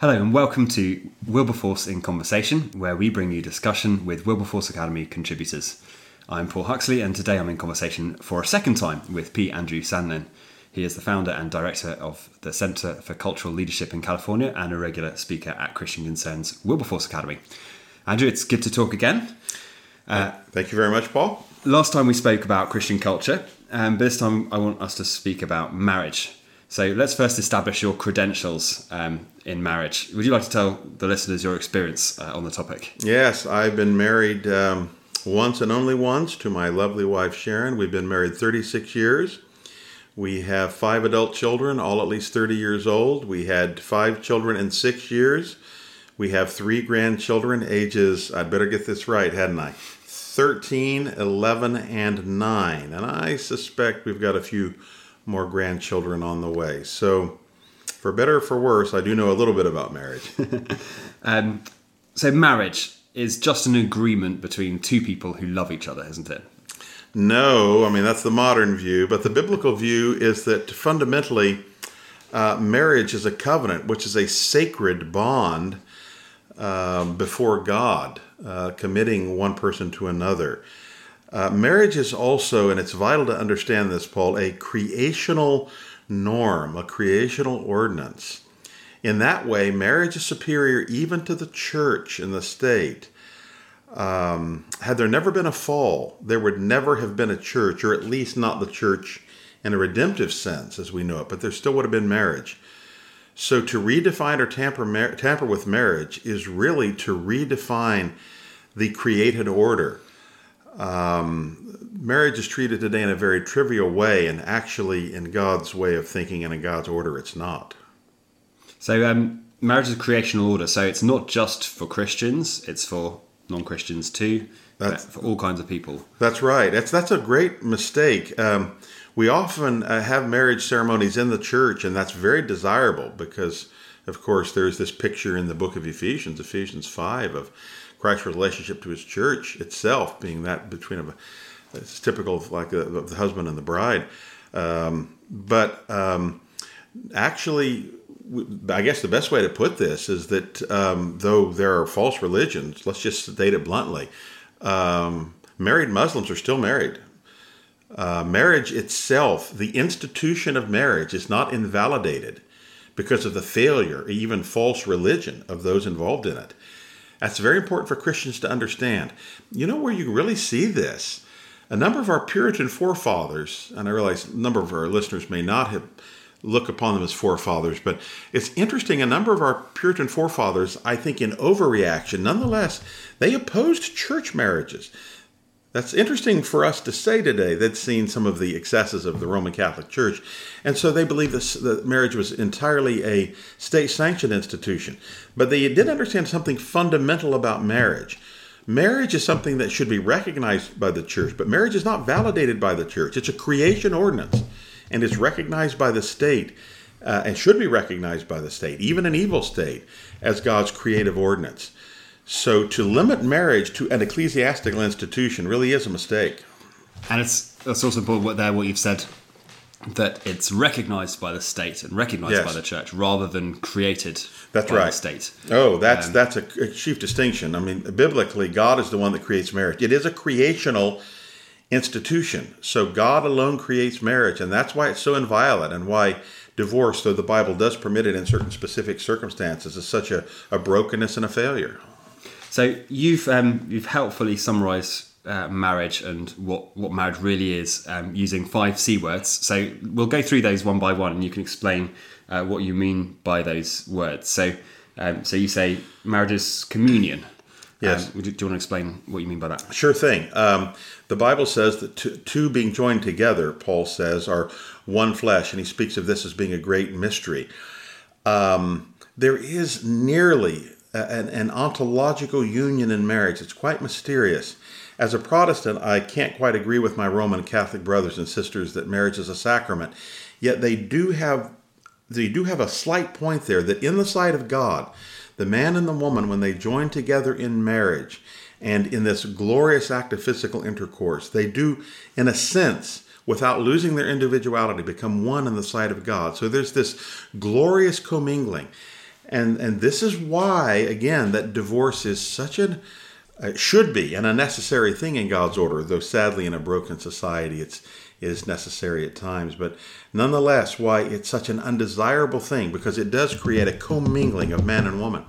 Hello and welcome to Wilberforce in Conversation, where we bring you discussion with Wilberforce Academy contributors. I'm Paul Huxley, and today I'm in conversation for a second time with P. Andrew Sandlin. He is the founder and director of the Center for Cultural Leadership in California and a regular speaker at Christian Concerns Wilberforce Academy. Andrew, it's good to talk again. Uh, Thank you very much, Paul. Last time we spoke about Christian culture, um, but this time I want us to speak about marriage. So let's first establish your credentials um, in marriage. Would you like to tell the listeners your experience uh, on the topic? Yes, I've been married um, once and only once to my lovely wife Sharon. We've been married 36 years. We have five adult children, all at least 30 years old. We had five children in six years. We have three grandchildren, ages, I'd better get this right, hadn't I? 13, 11, and 9. And I suspect we've got a few more grandchildren on the way. So, for better or for worse, I do know a little bit about marriage. um, so, marriage is just an agreement between two people who love each other, isn't it? No, I mean, that's the modern view. But the biblical view is that fundamentally, uh, marriage is a covenant, which is a sacred bond um, before God, uh, committing one person to another. Uh, marriage is also, and it's vital to understand this, Paul, a creational norm, a creational ordinance. In that way, marriage is superior even to the church and the state. Um, had there never been a fall, there would never have been a church, or at least not the church in a redemptive sense as we know it, but there still would have been marriage. So to redefine or tamper, mar- tamper with marriage is really to redefine the created order um, marriage is treated today in a very trivial way, and actually, in God's way of thinking and in God's order, it's not. So, um, marriage is a creational order. So, it's not just for Christians; it's for non-Christians too. That's for all kinds of people. That's right. That's that's a great mistake. Um, we often uh, have marriage ceremonies in the church, and that's very desirable because, of course, there's this picture in the book of Ephesians, Ephesians five, of Christ's relationship to his church itself being that between a, it's typical of like the, the husband and the bride. Um, but um, actually, I guess the best way to put this is that um, though there are false religions, let's just state it bluntly, um, married Muslims are still married. Uh, marriage itself, the institution of marriage, is not invalidated because of the failure, even false religion of those involved in it. That's very important for Christians to understand. You know where you really see this? A number of our Puritan forefathers, and I realize a number of our listeners may not have look upon them as forefathers, but it's interesting. A number of our Puritan forefathers, I think, in overreaction, nonetheless, they opposed church marriages. That's interesting for us to say today. They'd seen some of the excesses of the Roman Catholic Church, and so they believed this, that marriage was entirely a state-sanctioned institution. But they did understand something fundamental about marriage. Marriage is something that should be recognized by the church, but marriage is not validated by the church. It's a creation ordinance, and it's recognized by the state, uh, and should be recognized by the state, even an evil state, as God's creative ordinance. So to limit marriage to an ecclesiastical institution really is a mistake. And it's that's also important what there what you've said that it's recognized by the state and recognized yes. by the church rather than created that's by right. the state. Oh, that's um, that's a, a, chief distinction. I mean, biblically, God is the one that creates marriage. It is a creational institution. So God alone creates marriage, and that's why it's so inviolate and why divorce, though the Bible does permit it in certain specific circumstances, is such a, a brokenness and a failure. So you've um, you've helpfully summarised uh, marriage and what what marriage really is um, using five c words. So we'll go through those one by one, and you can explain uh, what you mean by those words. So um, so you say marriage is communion. Yes. Um, do, you want to explain what you mean by that? Sure thing. Um, the Bible says that two, two being joined together, Paul says, are one flesh, and he speaks of this as being a great mystery. Um, there is nearly an, an ontological union in marriage. It's quite mysterious. As a Protestant, I can't quite agree with my Roman Catholic brothers and sisters that marriage is a sacrament. Yet they do have they do have a slight point there that in the sight of God, the man and the woman, when they join together in marriage and in this glorious act of physical intercourse, they do, in a sense, without losing their individuality, become one in the sight of God. So there's this glorious commingling. And and this is why again that divorce is such an uh, should be an unnecessary thing in God's order, though sadly in a broken society it's is necessary at times. But nonetheless, why it's such an undesirable thing because it does create a commingling of man and woman.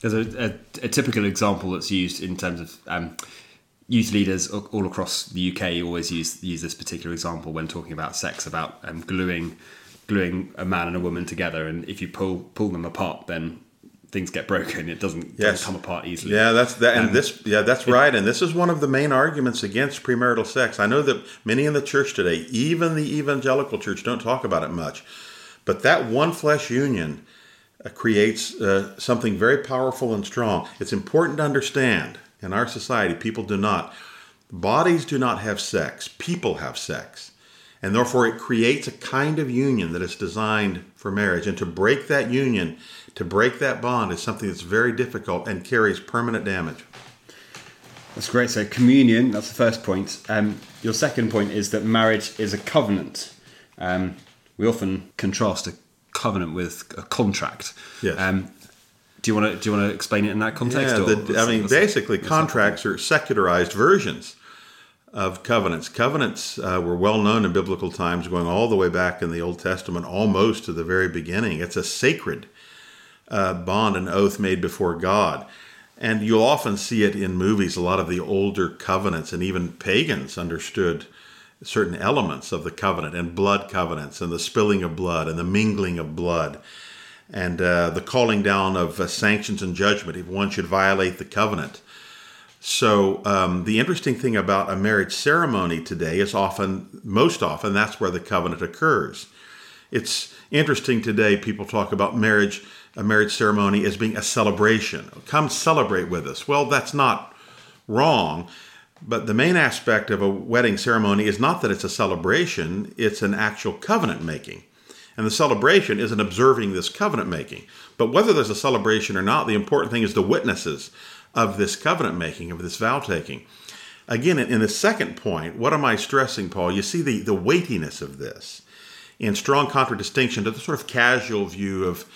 There's a, a, a typical example that's used in terms of um, youth leaders all across the UK always use use this particular example when talking about sex, about um, gluing gluing a man and a woman together, and if you pull pull them apart, then things get broken. It doesn't, yes. doesn't come apart easily. Yeah, that's that, and um, this yeah that's it, right. And this is one of the main arguments against premarital sex. I know that many in the church today, even the evangelical church, don't talk about it much, but that one flesh union uh, creates uh, something very powerful and strong. It's important to understand in our society, people do not. Bodies do not have sex, people have sex. And therefore, it creates a kind of union that is designed for marriage. And to break that union, to break that bond, is something that's very difficult and carries permanent damage. That's great. So, communion, that's the first point. Um, your second point is that marriage is a covenant. Um, we often contrast a covenant with a contract. Yes. Um, do you want to do you want to explain it in that context? Yeah, the, I mean, basically, contracts are secularized versions of covenants. Covenants uh, were well known in biblical times, going all the way back in the Old Testament, almost to the very beginning. It's a sacred uh, bond and oath made before God. And you'll often see it in movies. A lot of the older covenants and even pagans understood certain elements of the covenant and blood covenants and the spilling of blood and the mingling of blood and uh, the calling down of uh, sanctions and judgment if one should violate the covenant. So um, the interesting thing about a marriage ceremony today is often, most often, that's where the covenant occurs. It's interesting today. People talk about marriage, a marriage ceremony as being a celebration. Come celebrate with us. Well, that's not wrong. But the main aspect of a wedding ceremony is not that it's a celebration, it's an actual covenant making. And the celebration isn't observing this covenant making. But whether there's a celebration or not, the important thing is the witnesses of this covenant making, of this vow taking. Again, in the second point, what am I stressing, Paul? You see the, the weightiness of this in strong contradistinction to the sort of casual view of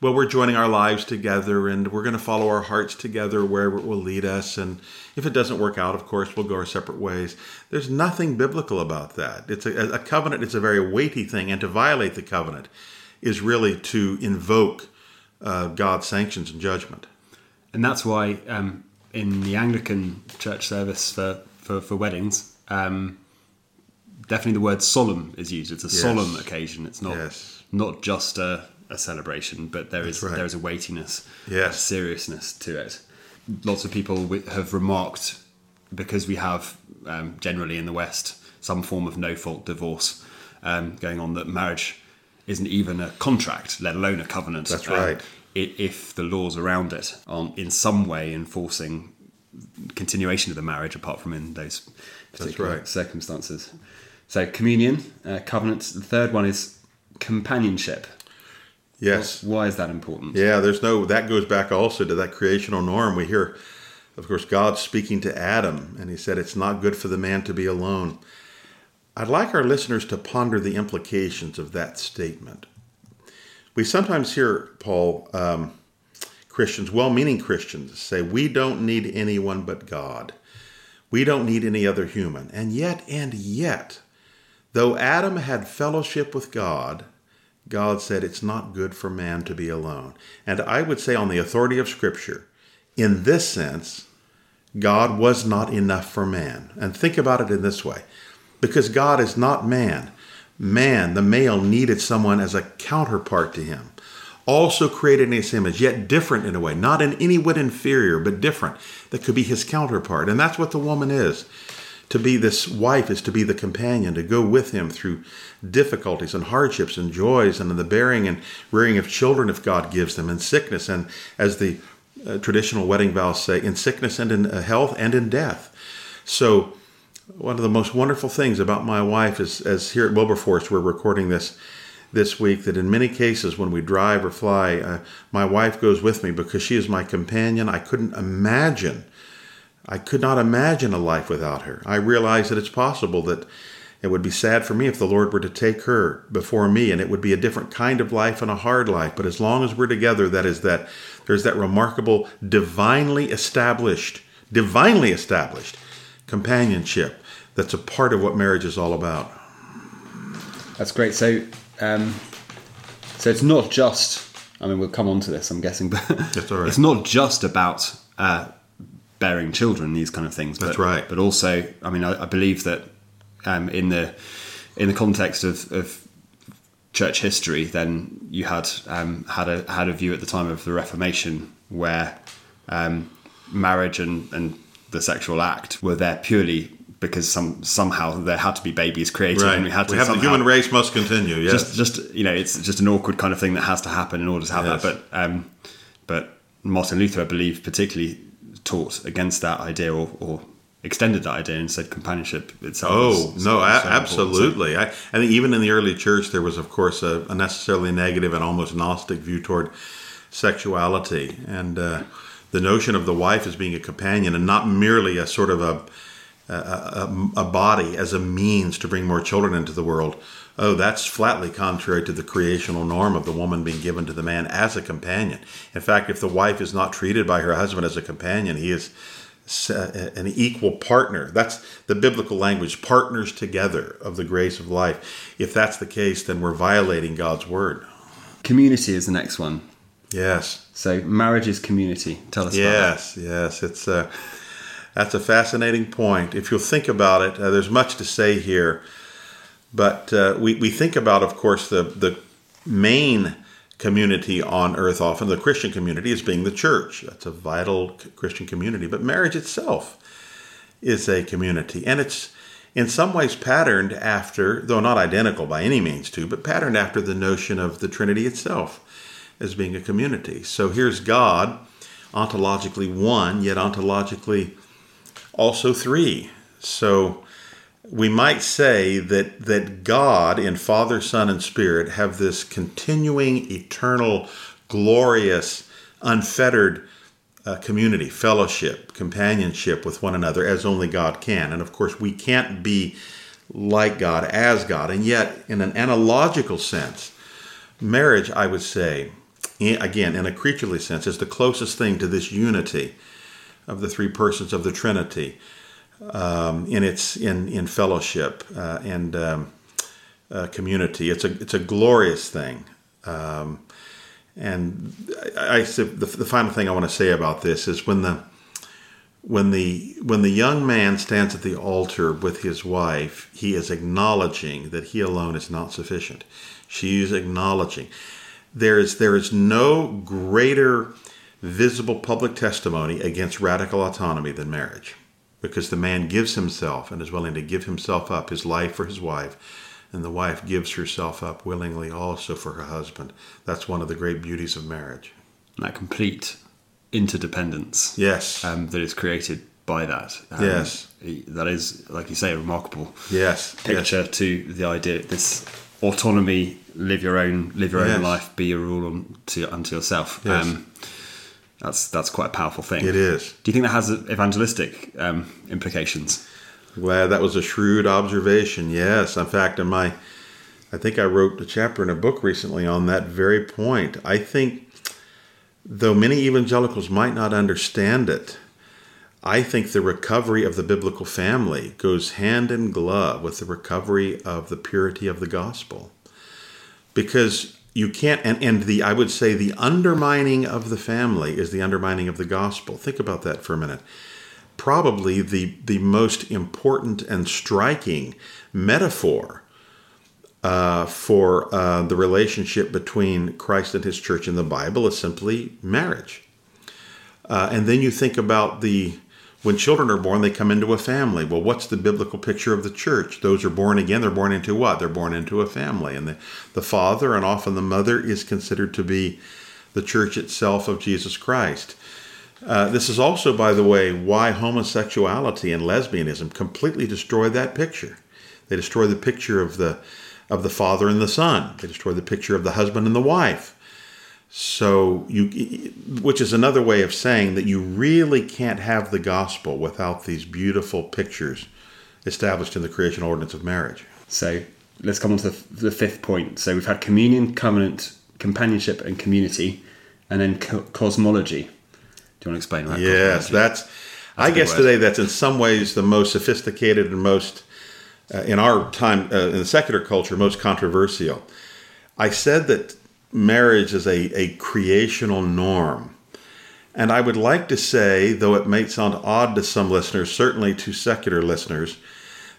well, we're joining our lives together and we're going to follow our hearts together wherever it will lead us. And if it doesn't work out, of course, we'll go our separate ways. There's nothing biblical about that. It's a, a covenant, it's a very weighty thing. And to violate the covenant is really to invoke uh, God's sanctions and judgment. And that's why um, in the Anglican church service for, for, for weddings, um, definitely the word solemn is used. It's a yes. solemn occasion. It's not, yes. not just a a celebration, but there is right. there is a weightiness, yes. a seriousness to it. Lots of people have remarked because we have um, generally in the West some form of no fault divorce um, going on that marriage isn't even a contract, let alone a covenant. That's um, right. If the laws around it aren't in some way enforcing continuation of the marriage, apart from in those particular right. circumstances. So communion, uh, covenants. The third one is companionship. Yes. Why is that important? Yeah, there's no, that goes back also to that creational norm. We hear, of course, God speaking to Adam, and he said, It's not good for the man to be alone. I'd like our listeners to ponder the implications of that statement. We sometimes hear, Paul, um, Christians, well meaning Christians, say, We don't need anyone but God. We don't need any other human. And yet, and yet, though Adam had fellowship with God, God said it's not good for man to be alone. And I would say, on the authority of Scripture, in this sense, God was not enough for man. And think about it in this way because God is not man. Man, the male, needed someone as a counterpart to him, also created in his image, yet different in a way, not in any way inferior, but different, that could be his counterpart. And that's what the woman is to be this wife is to be the companion, to go with him through difficulties and hardships and joys and the bearing and rearing of children if God gives them, in sickness and as the uh, traditional wedding vows say, in sickness and in uh, health and in death. So, one of the most wonderful things about my wife is, as here at Wilberforce, we're recording this this week, that in many cases when we drive or fly, uh, my wife goes with me because she is my companion. I couldn't imagine I could not imagine a life without her. I realize that it's possible that It would be sad for me if the Lord were to take her before me, and it would be a different kind of life and a hard life. But as long as we're together, that is that there's that remarkable, divinely established, divinely established companionship that's a part of what marriage is all about. That's great. So, um, so it's not just. I mean, we'll come on to this. I'm guessing, but That's right. it's not just about uh, bearing children, these kind of things. That's but, right. But also, I mean, I, I believe that um, in the in the context of, of church history, then you had um, had a had a view at the time of the Reformation where um, marriage and, and the sexual act were there purely because some somehow there had to be babies created Right. and we had to we have the human race must continue. Yes. just just you know it's just an awkward kind of thing that has to happen in order to have Yes. that but um but martin luther i believe particularly taught against that idea or, or extended that idea and said companionship itself Oh is- no, so absolutely. I, I think even in the early church, there was, of course, a, a necessarily negative and almost gnostic view toward sexuality, and uh, the notion of the wife as being a companion and not merely a sort of a a, a a body as a means to bring more children into the world. Oh, that's flatly contrary to the creational norm of the woman being given to the man as a companion. In fact, if the wife is not treated by her husband as a companion, he is uh, an equal partner. That's the biblical language, partners together of the grace of life. If that's the case, then we're violating God's word. community is the next one Yes. so marriage is community tell us about Yes, yes, it's uh, that's a fascinating point. If you'll think about it, uh, there's much to say here, but uh, we we think about, of course, the the main community on earth, often the Christian community, as being the church. That's a vital Christian community, but marriage itself is a community, and it's in some ways patterned after, though not identical by any means, to, but patterned after the notion of the Trinity itself as being a community. So here's God, ontologically one, yet ontologically also three. So we might say that that God in Father, Son, and Spirit have this continuing, eternal, glorious, unfettered uh, community, fellowship, companionship with one another as only God can. And of course, we can't be like God as God. And yet, in an analogical sense, marriage, I would say, again, in a creaturely sense, is the closest thing to this unity of the three persons of the Trinity um, in its in in fellowship uh, and um, uh, community. It's a it's a glorious thing. Um, and I, I the, the final thing I want to say about this is when the when the when the young man stands at the altar with his wife, he is acknowledging that he alone is not sufficient. She is acknowledging there is there is no greater visible public testimony against radical autonomy than marriage because the man gives himself and is willing to give himself up his life for his wife and the wife gives herself up willingly also for her husband. That's one of the great beauties of marriage. That complete interdependence yes. um, that is created by that. Um, Yes. that is like you say a remarkable yes yes. picture to the idea this autonomy live your own live your Yes. own life be your rule on, to, unto yourself Yes. um, that's that's quite a powerful thing it is do you think that has evangelistic um, implications Glad that was a shrewd observation. Yes, in fact, in my, I think I wrote a chapter in a book recently on that very point. I think, though many evangelicals might not understand it, I think the recovery of the biblical family goes hand in glove with the recovery of the purity of the gospel. Because you can't, and, and the, I would say, the undermining of the family is the undermining of the gospel. Think about that for a minute probably the the most important and striking metaphor uh, for uh, the relationship between Christ and His church in the Bible is simply marriage. Uh, and then you think about the when children are born, they come into a family. Well, what's the biblical picture of the church? Those are born again. They're born into what? They're born into a family, and the the father and often the mother is considered to be the church itself of Jesus Christ. Uh, this is also, by the way, why homosexuality and lesbianism completely destroy that picture. They destroy the picture of the of the father and the son. They destroy the picture of the husband and the wife. So you, which is another way of saying that you really can't have the gospel without these beautiful pictures established in the creation ordinance of marriage. So let's come on to the, the fifth point. So we've had communion, covenant, companionship, and community, and then co- cosmology. Do you want to explain that? Yes, that's. I a big guess word. today that's in some ways the most sophisticated and most, uh, in our time, uh, in the secular culture, most controversial. I said that marriage is a, a creational norm. And I would like to say, though it may sound odd to some listeners, certainly to secular listeners,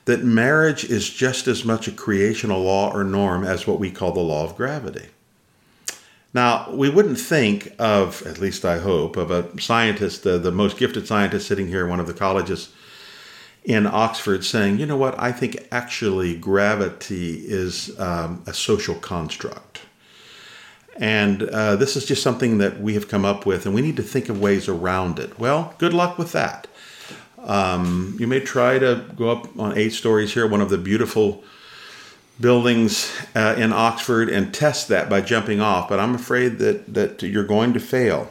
that marriage is just as much a creational law or norm as what we call the law of gravity. Now, we wouldn't think of, at least I hope, of a scientist, the, the most gifted scientist sitting here in one of the colleges in Oxford saying, you know what, I think actually gravity is um, a social construct. And uh, this is just something that we have come up with, and we need to think of ways around it. Well, good luck with that. Um, you may try to go up on eight stories here, one of the beautiful buildings uh, in Oxford, and test that by jumping off, but I'm afraid that, that you're going to fail.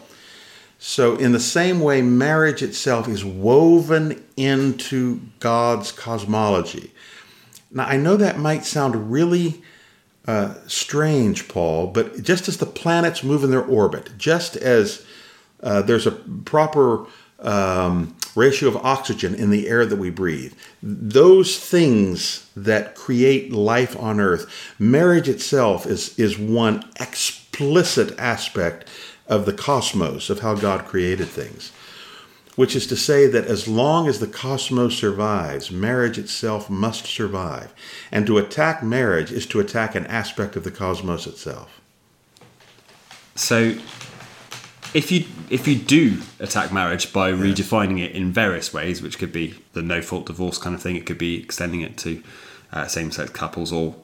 So, in the same way, marriage itself is woven into God's cosmology. Now, I know that might sound really uh, strange, Paul, but just as the planets move in their orbit, just as uh, there's a proper um, ratio of oxygen in the air that we breathe, those things that create life on Earth, marriage itself is, is one explicit aspect of the cosmos, of how God created things. Which is to say that as long as the cosmos survives, marriage itself must survive. And to attack marriage is to attack an aspect of the cosmos itself. So, if you if you do attack marriage by redefining it in various ways, which could be the no fault divorce kind of thing, it could be extending it to uh, same sex couples, or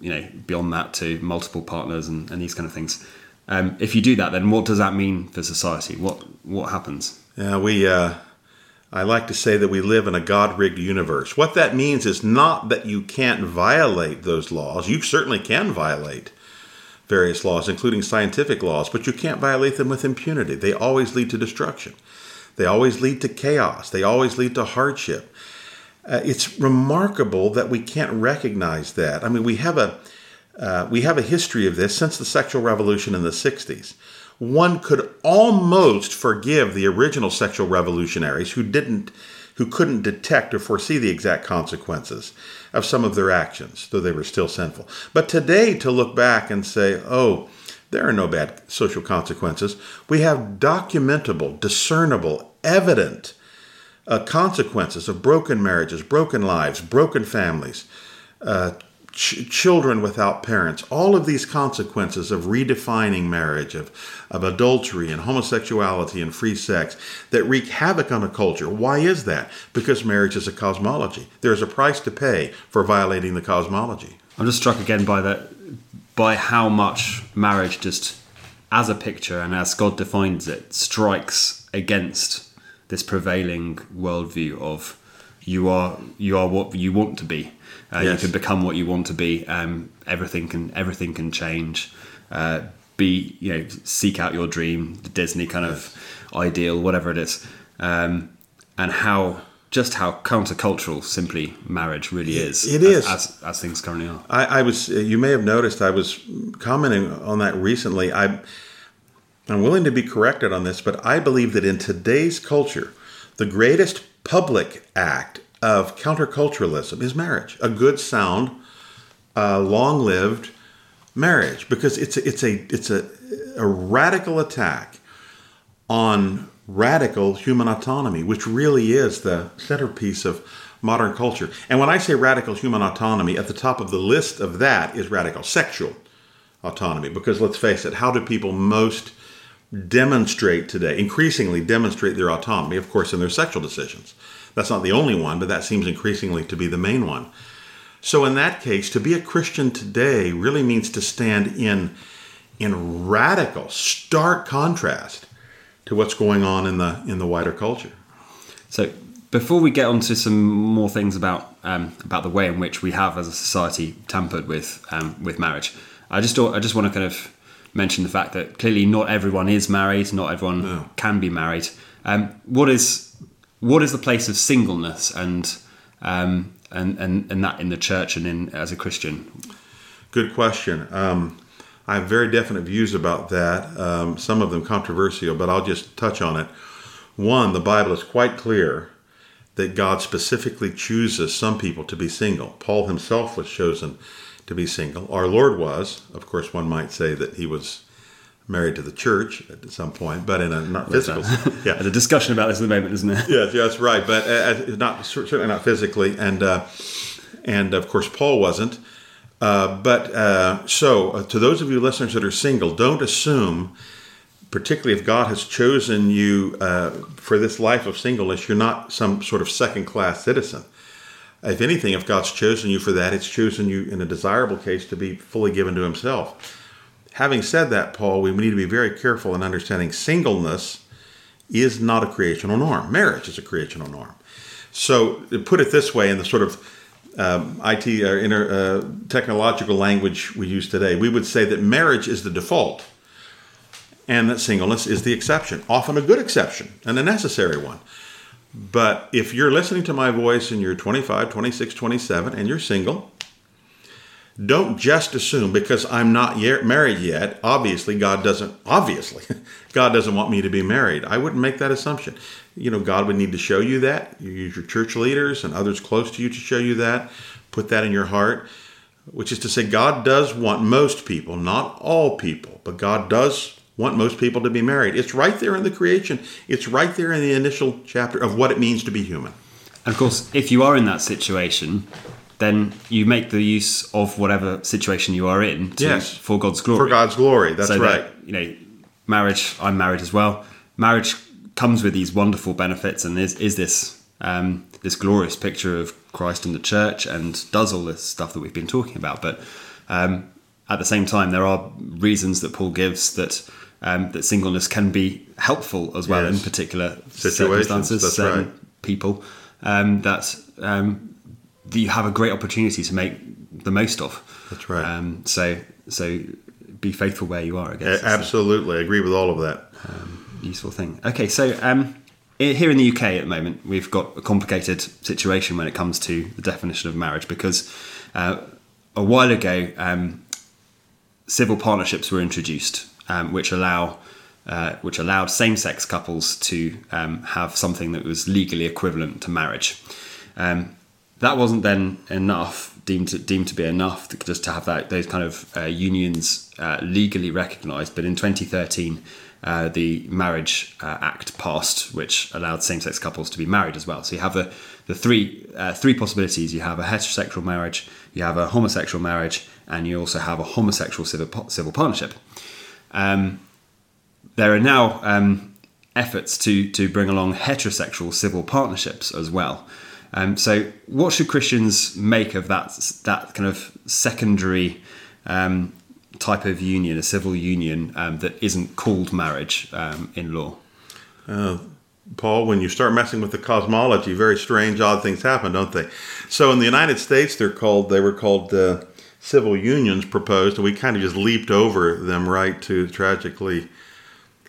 you know beyond that to multiple partners and, and these kind of things. Um, if you do that, then what does that mean for society? What what happens? Yeah, we. Uh, I like to say that we live in a God-rigged universe. What that means is not that you can't violate those laws. You certainly can violate various laws, including scientific laws, but you can't violate them with impunity. They always lead to destruction. They always lead to chaos. They always lead to hardship. Uh, it's remarkable that we can't recognize that. I mean, we have a uh, we have a history of this since the sexual revolution in the 60s. One could almost forgive the original sexual revolutionaries who didn't who couldn't detect or foresee the exact consequences of some of their actions, though they were still sinful. But today to look back and say, "Oh, there are no bad social consequences." We have documentable, discernible, evident uh, consequences of broken marriages, broken lives, broken families, uh, ch- children without parents, all of these consequences of redefining marriage, of, of adultery and homosexuality and free sex that wreak havoc on a culture. Why is that? Because marriage is a cosmology. There's a price to pay for violating the cosmology. I'm just struck again by that, by how much marriage just, as a picture and as God defines it, strikes against this prevailing worldview of you are you are what you want to be. Uh, Yes. You can become what you want to be. Um, everything can everything can change. Uh, be you know seek out your dream, the Disney kind of ideal, whatever it is, um, and how just how countercultural simply marriage really is. It is as- as, as things currently are. I, I was. You may have noticed. I was commenting on that recently. I, I'm willing to be corrected on this, but I believe that in today's culture, the greatest public act of counterculturalism is marriage. A good, sound, uh, long-lived marriage, because it's a, it's a it's a, a radical attack on radical human autonomy, which really is the centerpiece of modern culture. And when I say radical human autonomy, at the top of the list of that is radical sexual autonomy. Because let's face it, how do people most demonstrate today, increasingly demonstrate their autonomy? Of course, in their sexual decisions. That's not the only one, but that seems increasingly to be the main one. So in that case, to be a Christian today really means to stand in in radical, stark contrast to what's going on in the in the wider culture. So before we get on to some more things about um, about the way in which we have as a society tampered with um, with marriage, I just I just want to kind of mention the fact that clearly not everyone is married, not everyone No. can be married. Um, what is what is the place of singleness and um, and, and, and that in the church and in as a Christian? Good question. Um, I have very definite views about that, um, some of them controversial, but I'll just touch on it. One, the Bible is quite clear that God specifically chooses some people to be single. Paul himself was chosen to be single. Our Lord was. Of course, one might say that he was married to the church at some point, but in a not physical. yeah, there's a discussion about this at the moment, isn't there? Yes, yeah, that's right, but uh, not certainly not physically, and uh, and of course Paul wasn't. Uh, but uh, so uh, to those of you listeners that are single, don't assume, particularly if God has chosen you uh, for this life of singleness, you're not some sort of second class citizen. If anything, if God's chosen you for that, it's chosen you in a desirable case to be fully given to Himself. Having said that, Paul, we need to be very careful in understanding singleness is not a creational norm. Marriage is a creational norm. So, to put it this way, in the sort of um, IT or inter, uh, technological language we use today, we would say that marriage is the default and that singleness is the exception, often a good exception and a necessary one. But if you're listening to my voice and you're 25, 26, 27, and you're single, don't just assume because I'm not yet married yet. Obviously, God doesn't. Obviously, God doesn't want me to be married. I wouldn't make that assumption. You know, God would need to show you that. You use your church leaders and others close to you to show you that. Put that in your heart, which is to say, God does want most people, not all people, but God does want most people to be married. It's right there in the creation. It's right there in the initial chapter of what it means to be human. And of course, if you are in that situation, then you make the use of whatever situation you are in to, Yes. for God's glory. For God's glory. That's so right. That, you know, marriage. I'm married as well. Marriage comes with these wonderful benefits, and is is this um, this glorious picture of Christ and the church, and does all this stuff that we've been talking about. But um, at the same time, there are reasons that Paul gives that. Um, that singleness can be helpful as well Yes. in particular Situations, circumstances, that's certain right. people um, that um, that you have a great opportunity to make the most of. That's right. Um, so so be faithful where you are. I guess A- Absolutely. I agree with all of that. useful thing. Okay, so um, here in the UK at the moment, we've got a complicated situation when it comes to the definition of marriage because uh, a while ago, um, civil partnerships were introduced, um, which allow uh, which allowed same-sex couples to um, have something that was legally equivalent to marriage. Um, that wasn't then enough, deemed to, deemed to be enough to, just to have that those kind of uh, unions uh, legally recognised. But in 2013, uh, the Marriage uh, Act passed, which allowed same-sex couples to be married as well. So you have the the three uh, three possibilities. You have a heterosexual marriage, you have a homosexual marriage, and you also have a homosexual civil civil partnership. Um, there are now um, efforts to to bring along heterosexual civil partnerships as well. Um, so, what should Christians make of that that kind of secondary um, type of union, a civil union um, that isn't called marriage um, in law? Paul, when you start messing with the cosmology, very strange, odd things happen, don't they? So in the United States, they're called they were called uh, civil unions proposed, and we kind of just leaped over them right to tragically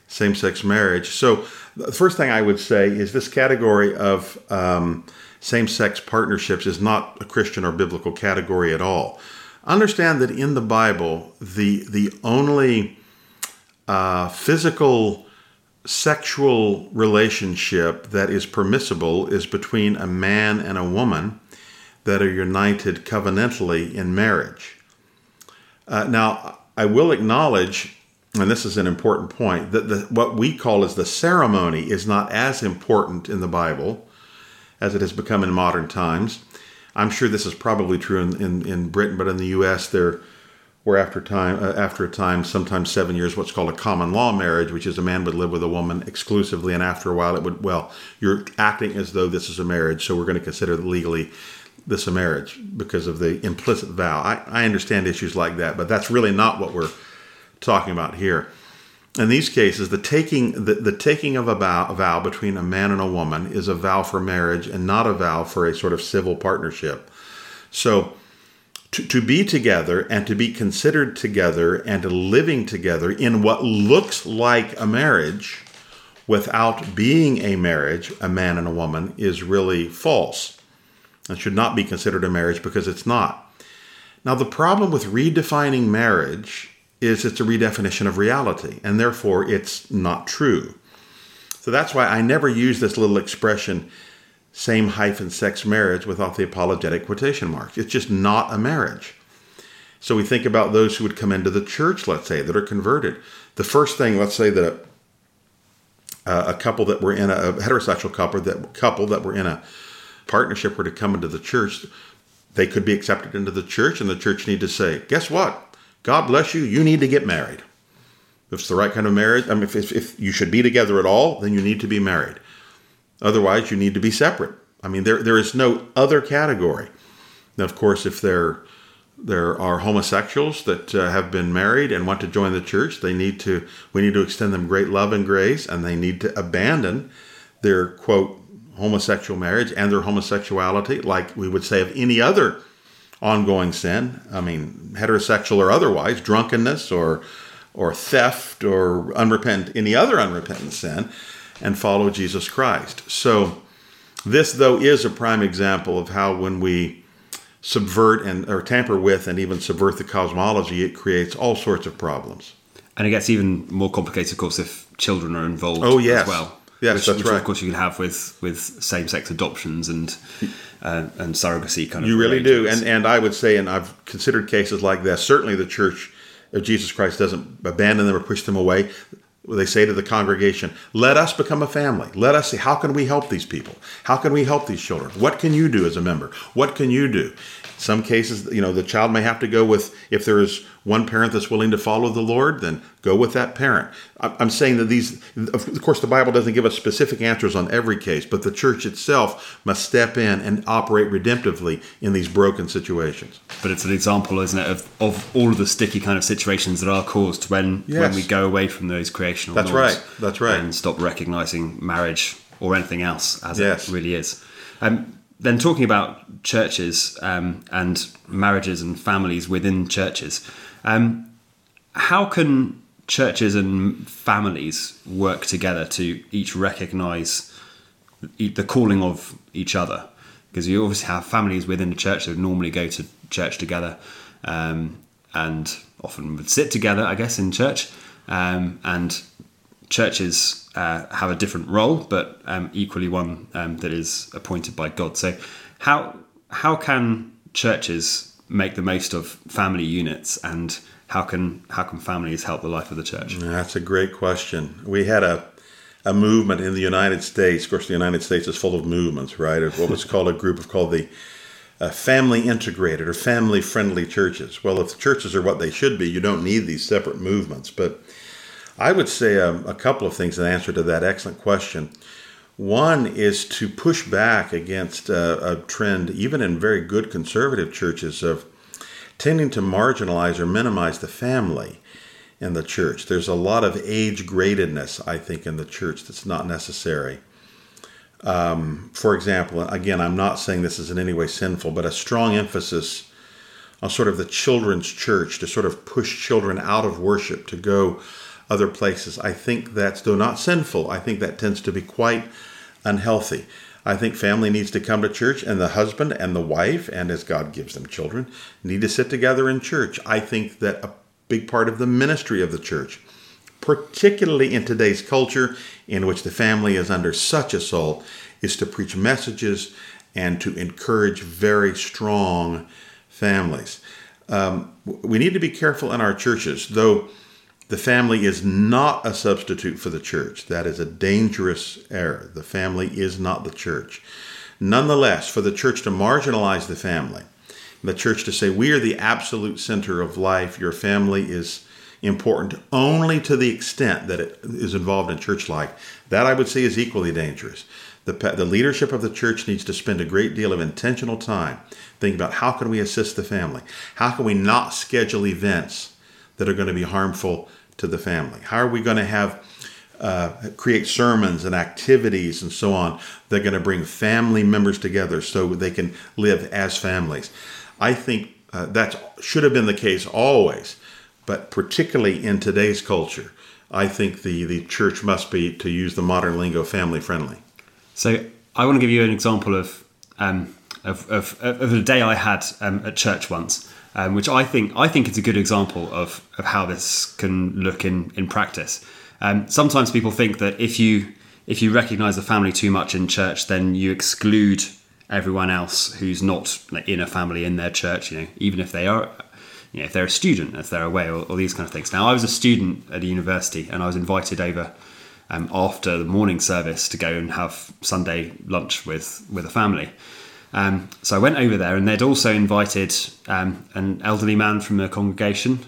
same-sex marriage. So the first thing I would say is this category of um, same-sex partnerships is not a Christian or biblical category at all. Understand that in the Bible, the the only uh, physical sexual relationship that is permissible is between a man and a woman that are united covenantally in marriage. Uh, now, I will acknowledge, and this is an important point, that the, what we call as the ceremony is not as important in the Bible as it has become in modern times. I'm sure this is probably true in, in, in Britain, but in the U.S., there were after time uh, after a time, sometimes seven years, what's called a common law marriage, which is a man would live with a woman exclusively, and after a while, it would well, you're acting as though this is a marriage, so we're going to consider legally this a marriage because of the implicit vow. I, I understand issues like that, but that's really not what we're talking about here. In these cases, the taking the, the taking of a vow, a vow between a man and a woman is a vow for marriage and not a vow for a sort of civil partnership. So to, to be together and to be considered together and living together in what looks like a marriage without being a marriage, a man and a woman, is really false. and should not be considered a marriage because it's not. Now, the problem with redefining marriage is it's a redefinition of reality, and therefore it's not true. So that's why I never use this little expression, same hyphen sex marriage, without the apologetic quotation marks. It's just not a marriage. So we think about those who would come into the church, let's say, that are converted. The first thing, let's say that a, uh, a couple that were in a, a heterosexual couple that couple that were in a partnership were to come into the church, they could be accepted into the church, and the church need to say, "Guess what? God bless you. You need to get married. If it's the right kind of marriage, I mean, if, if, if you should be together at all, then you need to be married. Otherwise, you need to be separate. I mean, there there is no other category. Now, of course, if there there are homosexuals that uh, have been married and want to join the church, they need to we need to extend them great love and grace, and they need to abandon their quote homosexual marriage and their homosexuality, like we would say of any other ongoing sin. I mean, heterosexual or otherwise, drunkenness or or theft or unrepent any other unrepentant sin, and follow Jesus Christ. So this though is a prime example of how when we subvert and or tamper with and even subvert the cosmology, it creates all sorts of problems. And it gets even more complicated, of course, if children are involved Oh, yes. as well. Yes, which, that's which right. Of course, you can have with with same sex adoptions and uh, and surrogacy kind of. You really do, and and I would say, and I've considered cases like that. Certainly, the Church of Jesus Christ doesn't abandon them or push them away. They say to the congregation, "Let us become a family. Let us see how can we help these people? How can we help these children? What can you do as a member? What can you do?" Some cases, you know, the child may have to go with if there is one parent that's willing to follow the Lord, then go with that parent. I'm saying that these, of course, the Bible doesn't give us specific answers on every case, but the church itself must step in and operate redemptively in these broken situations. but it's an example, isn't it, of, of all of the sticky kind of situations that are caused when when we go away from those creational That's norms right. That's right. and stop recognizing marriage or anything else as Yes. it really is. Um, then talking about churches um, and marriages and families within churches, um, how can churches and families work together to each recognize the calling of each other because you obviously have families within the church that normally go to church together um, and often would sit together, I guess, in church. Um, and churches uh, have a different role, but um, equally one um, that is appointed by God. So, how how can churches make the most of family units, and how can how can families help the life of the church? That's a great question. We had a a movement in the United States. Of course, the United States is full of movements, right? What was called a group of called the uh, family integrated or family friendly churches. Well, if churches are what they should be, you don't need these separate movements. But I would say um, a couple of things in answer to that excellent question. One is to push back against uh, a trend, even in very good conservative churches, of tending to marginalize or minimize the family in the church. There's a lot of age gradedness, I think, in the church that's not necessary. Um, for example, again, I'm not saying this is in any way sinful, but a strong emphasis on sort of the children's church to sort of push children out of worship to go other places. I think that's, though not sinful, I think that tends to be quite unhealthy. I think family needs to come to church, and the husband and the wife, and as God gives them children, need to sit together in church. I think that a big part of the ministry of the church, particularly in today's culture in which the family is under such assault, is to preach messages and to encourage very strong families. Um, we need to be careful in our churches, though the family is not a substitute for the church. That is a dangerous error. The family is not the church. Nonetheless, for the church to marginalize the family, the church to say, we are the absolute center of life, your family is important only to the extent that it is involved in church life, that I would say is equally dangerous. The, the leadership of the church needs to spend a great deal of intentional time thinking about how can we assist the family? How can we not schedule events that are going to be harmful to the family? How are we going to have uh, create sermons and activities and so on that are going to bring family members together so they can live as families? I think uh, that should have been the case always, but particularly in today's culture, I think the, the church must be, to use the modern lingo, family friendly. So I want to give you an example of um, of, of, of a day I had um, at church once, um, which I think I think it's a good example of, of how this can look in in practice. Um, sometimes people think that if you if you recognise the family too much in church, then you exclude everyone else who's not in a family in their church. You know, even if they are, you know, if they're a student, if they're away, or, or these kind of things. Now, I was a student at a university, and I was invited over um, after the morning service to go and have Sunday lunch with with a family. Um, so I went over there, and they'd also invited um, an elderly man from the congregation.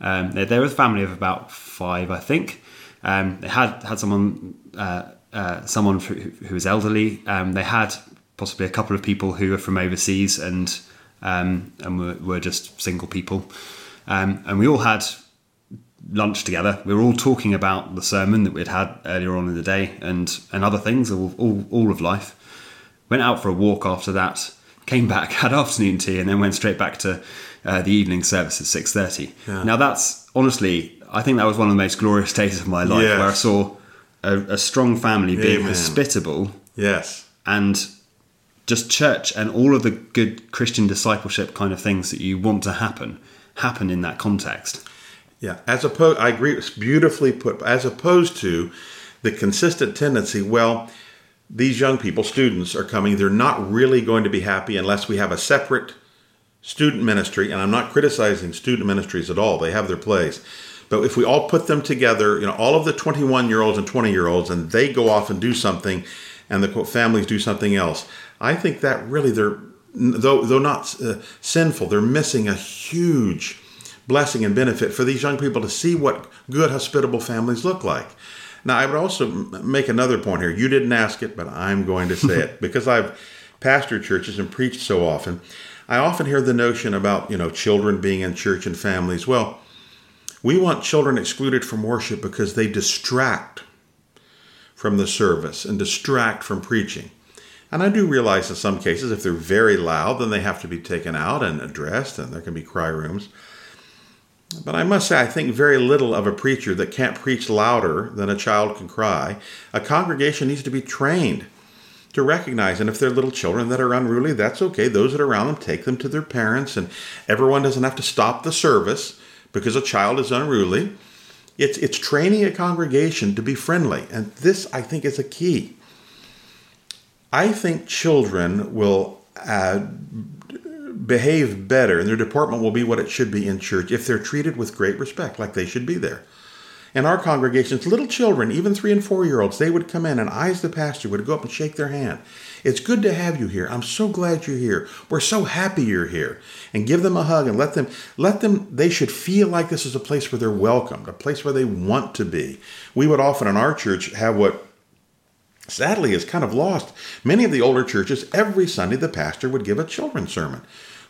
Um, they, were a family of about five, I think. Um, they had had someone uh, uh, someone who, who was elderly. Um, they had possibly a couple of people who were from overseas and um, and were, were, just single people. And we all had lunch together. We were all talking about the sermon that we'd had earlier on in the day and and other things, all all, all of life. Went out for a walk after that. Came back, had afternoon tea, and then went straight back to uh, the evening service at six thirty. Yeah. Now that's honestly, I think that was one of the most glorious days of my life, yes. where I saw a, a strong family being Amen. hospitable. Yes. And just church and all of the good Christian discipleship kind of things that you want to happen happen in that context. Yeah, as opposed, I agree. It's beautifully put. As opposed to the consistent tendency, well, these young people, students, are coming. They're not really going to be happy unless we have a separate student ministry. And I'm not criticizing student ministries at all; they have their place. But if we all put them together, you know, all of the 21 year olds and 20 year olds, and they go off and do something, and the families do something else, I think that really they're, though, though not uh, sinful, they're missing a huge blessing and benefit for these young people to see what good, hospitable families look like. Now, I would also make another point here. You didn't ask it, but I'm going to say it because I've pastored churches and preached so often. I often hear the notion about, you know, children being in church and families. Well, we want children excluded from worship because they distract from the service and distract from preaching. And I do realize in some cases, if they're very loud, then they have to be taken out and addressed, and there can be cry rooms. But I must say, I think very little of a preacher that can't preach louder than a child can cry. A congregation needs to be trained to recognize, and if they're little children that are unruly, that's okay. Those that are around them, take them to their parents, and everyone doesn't have to stop the service because a child is unruly. It's, it's training a congregation to be friendly. And this, I think, is a key. I think children will uh, behave better and their deportment will be what it should be in church if they're treated with great respect, like they should be there. In our congregations, little children, even three and four year olds, they would come in and I, as the pastor, would go up and shake their hand. It's good to have you here. I'm so glad you're here. We're so happy you're here. And give them a hug and let them, let them, they should feel like this is a place where they're welcomed, a place where they want to be. We would often in our church have what sadly is kind of lost. Many of the older churches, every Sunday, the pastor would give a children's sermon.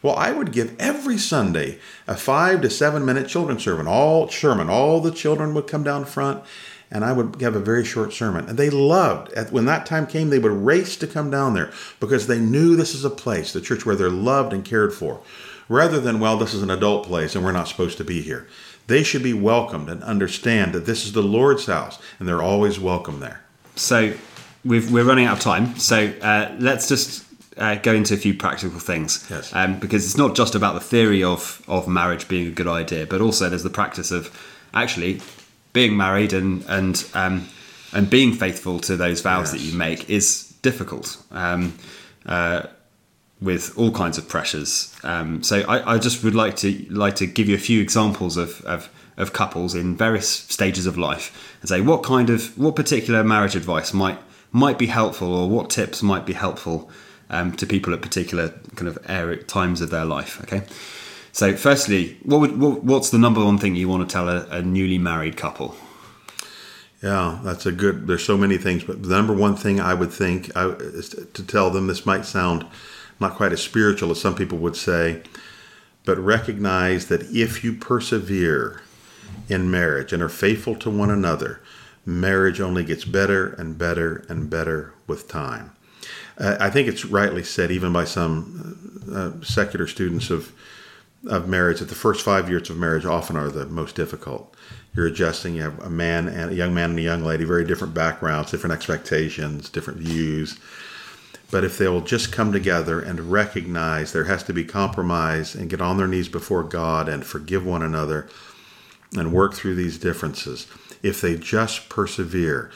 Well, I would give every Sunday a five to seven minute children's sermon. All sermon, all the children would come down front, and I would have a very short sermon. And they loved. When that time came, they would race to come down there because they knew this is a place, the church where they're loved and cared for, rather than well, this is an adult place and we're not supposed to be here. They should be welcomed and understand that this is the Lord's house, and they're always welcome there. So, we are running out of time. So uh, let's just uh, go into a few practical things. Yes. Um, because it's not just about the theory of, of marriage being a good idea, but also there's the practice of actually being married and and um, and being faithful to those vows yes. that you make is difficult. Um, uh, with all kinds of pressures, um, so I, I, just would like to like to give you a few examples of, of of couples in various stages of life and say what kind of what particular marriage advice might might be helpful or what tips might be helpful um, to people at particular kind of times of their life. Okay. So, firstly, what would what, what's the number one thing you want to tell a, a newly married couple? Yeah, that's a good. There's so many things, but the number one thing I would think I, is to tell them. This might sound not quite as spiritual as some people would say, but recognize that if you persevere in marriage and are faithful to one another, marriage only gets better and better and better with time. Uh, I think it's rightly said, even by some uh, secular students of of marriage, that the first five years of marriage often are the most difficult. You're adjusting. You have a man and a young man and a young lady, very different backgrounds, different expectations, different views. But if they will just come together and recognize there has to be compromise and get on their knees before God and forgive one another and work through these differences, if they just persevere,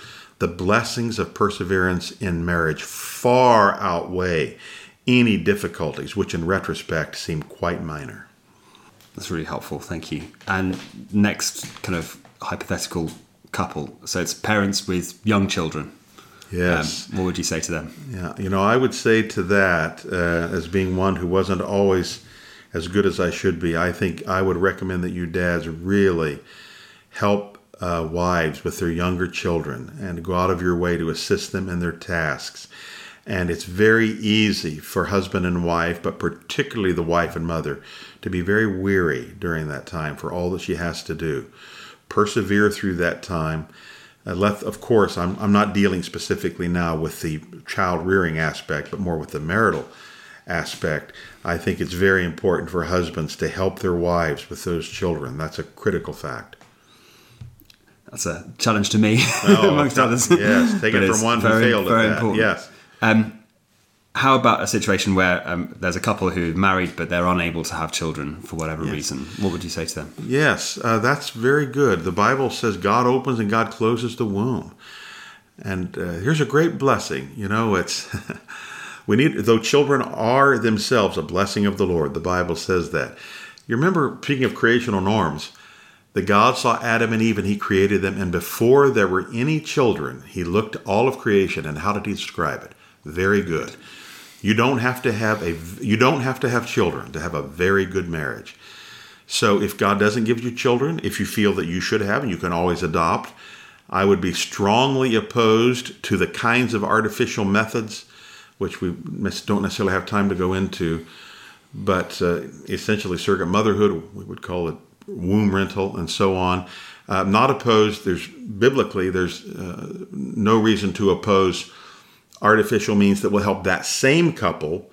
the blessings of perseverance in marriage far outweigh any difficulties, which in retrospect seem quite minor. That's really helpful. Thank you. And next, kind of hypothetical couple. So it's parents with young children. Yes. Um, what would you say to them? Yeah, you know, I would say to that, uh, as being one who wasn't always as good as I should be, I think I would recommend that you dads really help uh, wives with their younger children and go out of your way to assist them in their tasks. And it's very easy for husband and wife, but particularly the wife and mother, to be very weary during that time for all that she has to do. Persevere through that time. Uh, let, of course, I'm, I'm not dealing specifically now with the child rearing aspect, but more with the marital aspect. I think it's very important for husbands to help their wives with those children. That's a critical fact. That's a challenge to me, oh, amongst others. Yes, take it from one who failed at that. Important. Yes. Um, how about a situation where um, there's a couple who married but they're unable to have children for whatever yes. reason? What would you say to them? Yes, uh, that's very good. The Bible says God opens and God closes the womb. And uh, here's a great blessing. You know, it's we need though children are themselves a blessing of the Lord. The Bible says that. You remember speaking of creational norms, that God saw Adam and Eve and he created them and before there were any children, he looked all of creation and how did he describe it? Very good. You don't have to have a you don't have to have children to have a very good marriage. So if God doesn't give you children, if you feel that you should have and you can always adopt, I would be strongly opposed to the kinds of artificial methods which we don't necessarily have time to go into, but uh, essentially surrogate motherhood, we would call it womb rental, and so on. Uh, not opposed. There's biblically, there's uh, no reason to oppose artificial means that will help that same couple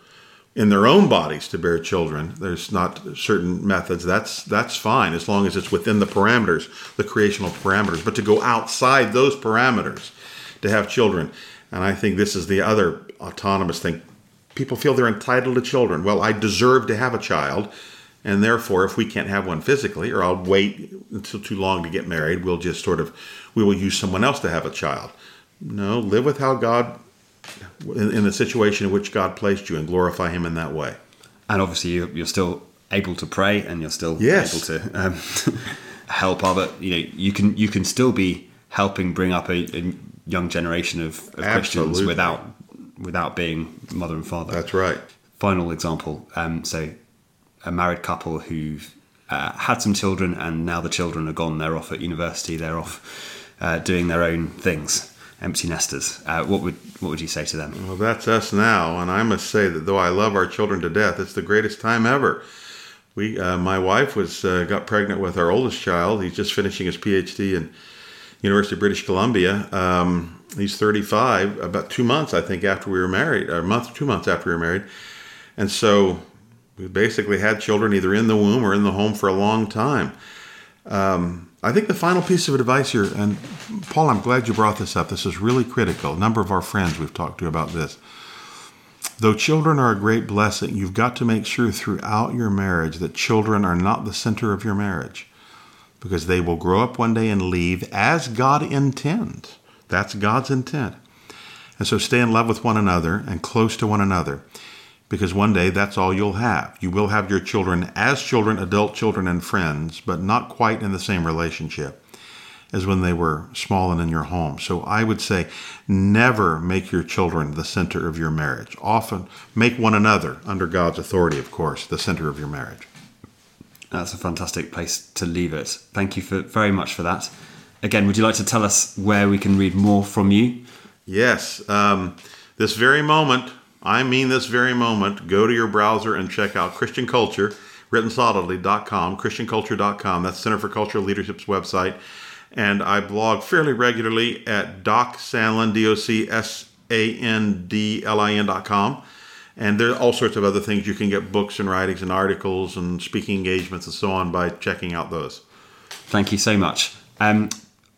in their own bodies to bear children. There's not certain methods. That's that's fine as long as it's within the parameters, the creational parameters. But to go outside those parameters to have children, and I think this is the other autonomous thing. People feel they're entitled to children. Well, I deserve to have a child, and therefore, if we can't have one physically, or I'll wait until too long to get married, we'll just sort of we will use someone else to have a child. No, live with how God in, in the situation in which God placed you and glorify Him in that way. And obviously, you're still able to pray, and you're still yes. able to um, help other. You know, you can you can still be helping bring up a, a young generation of, of Christians without without being mother and father. That's right. Final example. Um, so, a married couple who've uh, had some children, and now the children are gone. They're off at university. They're off uh, doing their own things empty nesters. Uh, what would what would you say to them? Well, that's us now, and I must say that though I love our children to death, it's the greatest time ever. We, uh, my wife was uh, got pregnant with our oldest child. He's just finishing his PhD in University of British Columbia. Um, he's 35, about two months I think after we were married, or a month, two months after we were married, and so we basically had children either in the womb or in the home for a long time. Um, I think the final piece of advice here, and Paul, I'm glad you brought this up. This is really critical. A number of our friends we've talked to about this. Though children are a great blessing, you've got to make sure throughout your marriage that children are not the center of your marriage because they will grow up one day and leave as God intends. That's God's intent. And so stay in love with one another and close to one another because one day that's all you'll have. You will have your children as children, adult children, and friends, but not quite in the same relationship as when they were small and in your home. So I would say never make your children the center of your marriage. Often make one another, under God's authority, of course, the center of your marriage. That's a fantastic place to leave it. Thank you for very much for that. Again, would you like to tell us where we can read more from you? Yes. Um, this very moment, I mean this very moment, go to your browser and check out Christian Culture, written solidly.com, christianculture.com. That's Center for Cultural Leadership's website. And I blog fairly regularly at docsandlin, D-O-C-S-A-N-D-L-I-N.com. And there are all sorts of other things. You can get books and writings and articles and speaking engagements and so on by checking out those. Thank you so much. Um,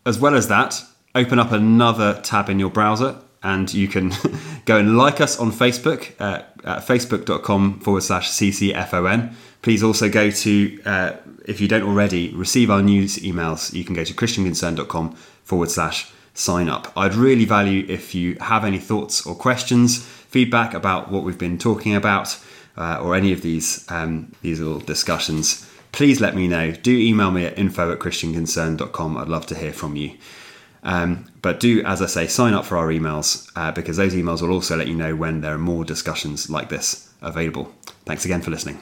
as well as that, open up another tab in your browser and you can go and like us on Facebook uh, at facebook.com forward slash CCFON. Please also go to, uh, if you don't already, receive our news emails. You can go to christianconcern.com forward slash sign up. I'd really value if you have any thoughts or questions, feedback about what we've been talking about, uh, or any of these um, these little discussions. Please let me know. Do email me at info at christianconcern.com. I'd love to hear from you. Um, but do, as I say, sign up for our emails uh, because those emails will also let you know when there are more discussions like this available. Thanks again for listening.